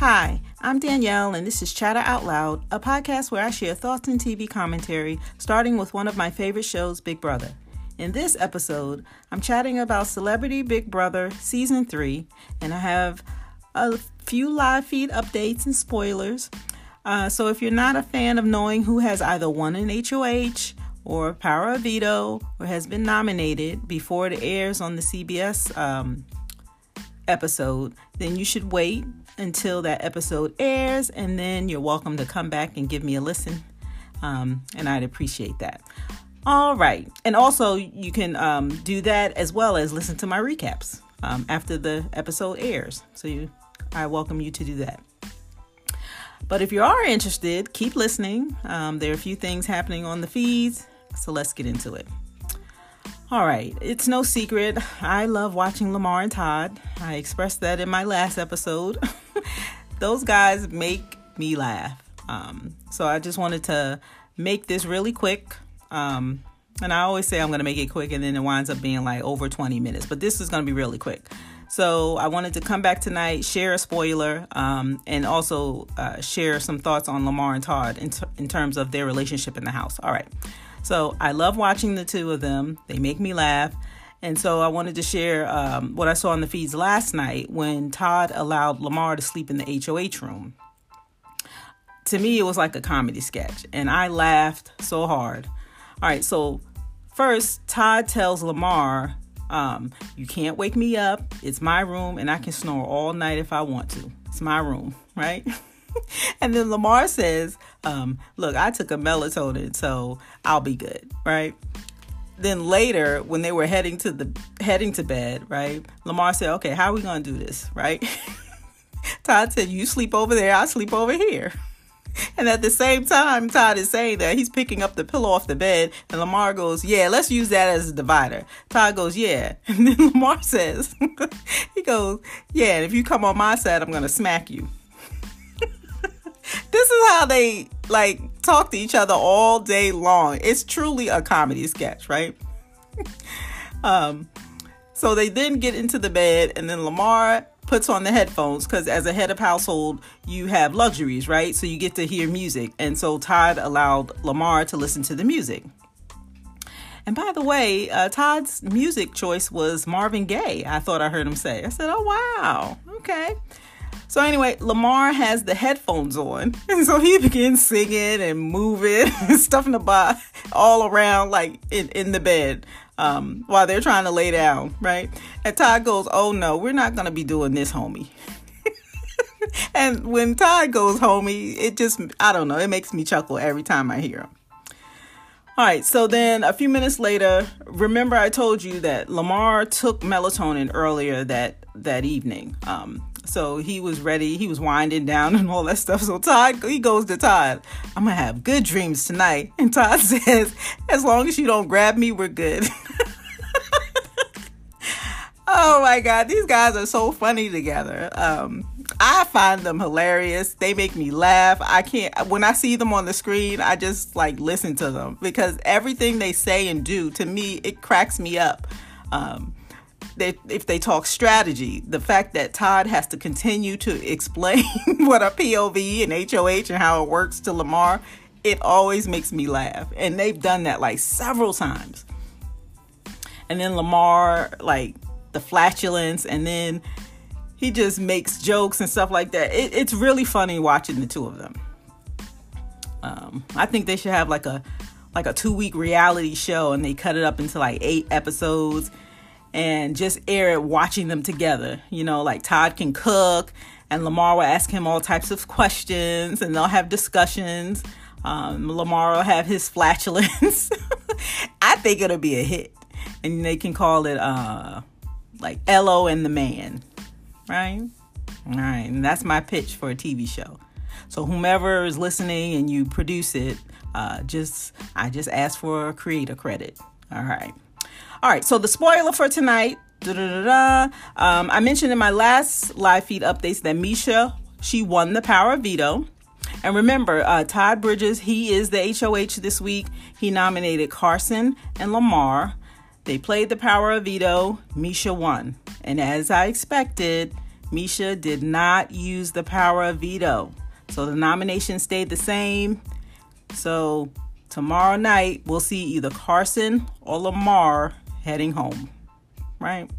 Hi, I'm Danielle, and this is Chatter Out Loud, a podcast where I share thoughts and TV commentary, starting with one of my favorite shows, Big Brother. In this episode, I'm chatting about Celebrity Big Brother Season 3, and I have a few live feed updates and spoilers. Uh, so if you're not a fan of knowing who has either won an HOH or Power of Veto or has been nominated before it airs on the CBS um, episode, then you should wait until that episode airs and then you're welcome to come back and give me a listen. Um, and I'd appreciate that. All right. And also, you can um, do that as well as listen to my recaps um, after the episode airs. So you, I welcome you to do that. But if you are interested, keep listening. Um, there are a few things happening on the feeds, so let's get into it. All right, it's no secret. I love watching Lamar and Todd. I expressed that in my last episode. Those guys make me laugh. Um, so I just wanted to make this really quick. Um, and I always say I'm going to make it quick, and then it winds up being like over 20 minutes. But this is going to be really quick. So I wanted to come back tonight, share a spoiler, um, and also uh, share some thoughts on Lamar and Todd in, t- in terms of their relationship in the house. All right. So I love watching the two of them. They make me laugh. And so I wanted to share um, what I saw in the feeds last night when Todd allowed Lamar to sleep in the HOH room. To me, it was like a comedy sketch, and I laughed so hard. All right, so first, Todd tells Lamar um, you can't wake me up. It's my room, and I can snore all night if I want to. It's my room, right? and then Lamar says, um, Look, I took a melatonin, so I'll be good, right? Then later, when they were heading to the heading to bed, right? Lamar said, "Okay, how are we gonna do this?" Right? Todd said, "You sleep over there, I sleep over here." And at the same time, Todd is saying that he's picking up the pillow off the bed, and Lamar goes, Yeah, let's use that as a divider. Todd goes, Yeah. And then Lamar says, He goes, Yeah, and if you come on my side, I'm to smack you. This is how they like talk to each other all day long. It's truly a comedy sketch, right? um, so they then get into the bed, and then Lamar puts on the headphones because as a head of household you have luxuries right? So you get to hear music. And so todd allowed lamar to listen to the music. And by the way uh, todd's music choice was marvin gaye i thought i heard him say. I said oh wow. Okay so anyway lamar has the headphones on and so he begins singing and moving and stuffing the body all around like in, in the bed um, while they're trying to lay down, right? And Todd goes, Oh no, we're not to be doing this, homie. and when Todd goes, homie, it just, I don't know, it makes me chuckle every time I hear him. All right, so then a few minutes later, remember I told you that Lamar took melatonin earlier that that evening. Um, so he was ready, he was winding down and all that stuff. So Todd, he goes to Todd, I'm gonna have good dreams tonight. And Todd says, as long as you don't grab me, we're good. oh my God, these guys are so funny together. Um, I find them hilarious. They make me laugh. I can't, when I see them on the screen, I just like listen to them because everything they say and do to me, it cracks me up. Um, if they talk strategy, the fact that Todd has to continue to explain what a POV and HOH and how it works to Lamar, it always makes me laugh. And they've done that like several times. And then Lamar, like the flatulence, and then he just makes jokes and stuff like that. It, it's really funny watching the two of them. Um, I think they should have like a like a two week reality show, and they cut it up into like eight episodes and just air it watching them together. You know, like Todd can cook and Lamar will ask him all types of questions and they'll have discussions. Um, Lamar will have his flatulence. I think it'll be a hit. And they can call it uh, like Ello and the Man, right? All right, and that's my pitch for a TV show. So whomever is listening and you produce it, uh, just I just ask for a creator credit. All right. All right, so the spoiler for tonight. Um, I mentioned in my last live feed updates that Miesha she won the power of veto. And remember, uh, Todd Bridges, he is the HOH this week. He nominated Carson and Lamar. They played the power of veto. Miesha won. And as I expected, Miesha did not use the power of veto. So the nomination stayed the same. So tomorrow night, we'll see either Carson or Lamar heading home, right?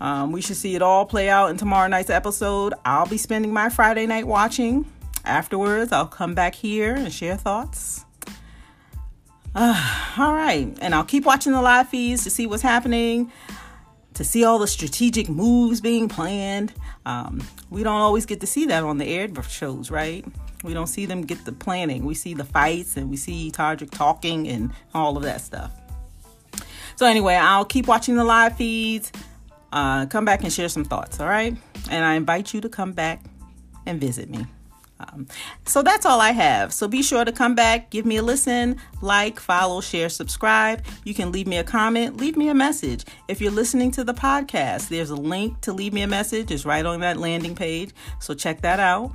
Um, we should see it all play out in tomorrow night's episode. I'll be spending my Friday night watching. Afterwards, I'll come back here and share thoughts. Uh, all right. And I'll keep watching the live feeds to see what's happening, to see all the strategic moves being planned. Um, we don't always get to see that on the aired shows, right? We don't see them get the planning. We see the fights and we see Todrick talking and all of that stuff. So, anyway, I'll keep watching the live feeds uh, come back and share some thoughts, all right? And I invite you to come back and visit me. Um, so that's all I have. So be sure to come back, give me a listen, like, follow, share, subscribe. You can leave me a comment, leave me a message. If you're listening to the podcast, there's a link to leave me a message. It's right on that landing page. So check that out.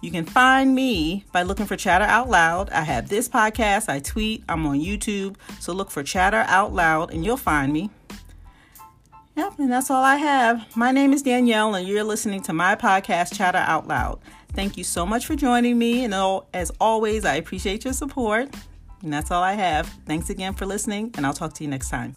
You can find me by looking for Chatter Out Loud. I have this podcast, I tweet, I'm on YouTube. So look for Chatter Out Loud and you'll find me. Yep, and that's all I have. My name is Danielle, and you're listening to my podcast, Chatter Out Loud. Thank you so much for joining me, and oh, as always, I appreciate your support. And that's all I have. Thanks again for listening, and I'll talk to you next time.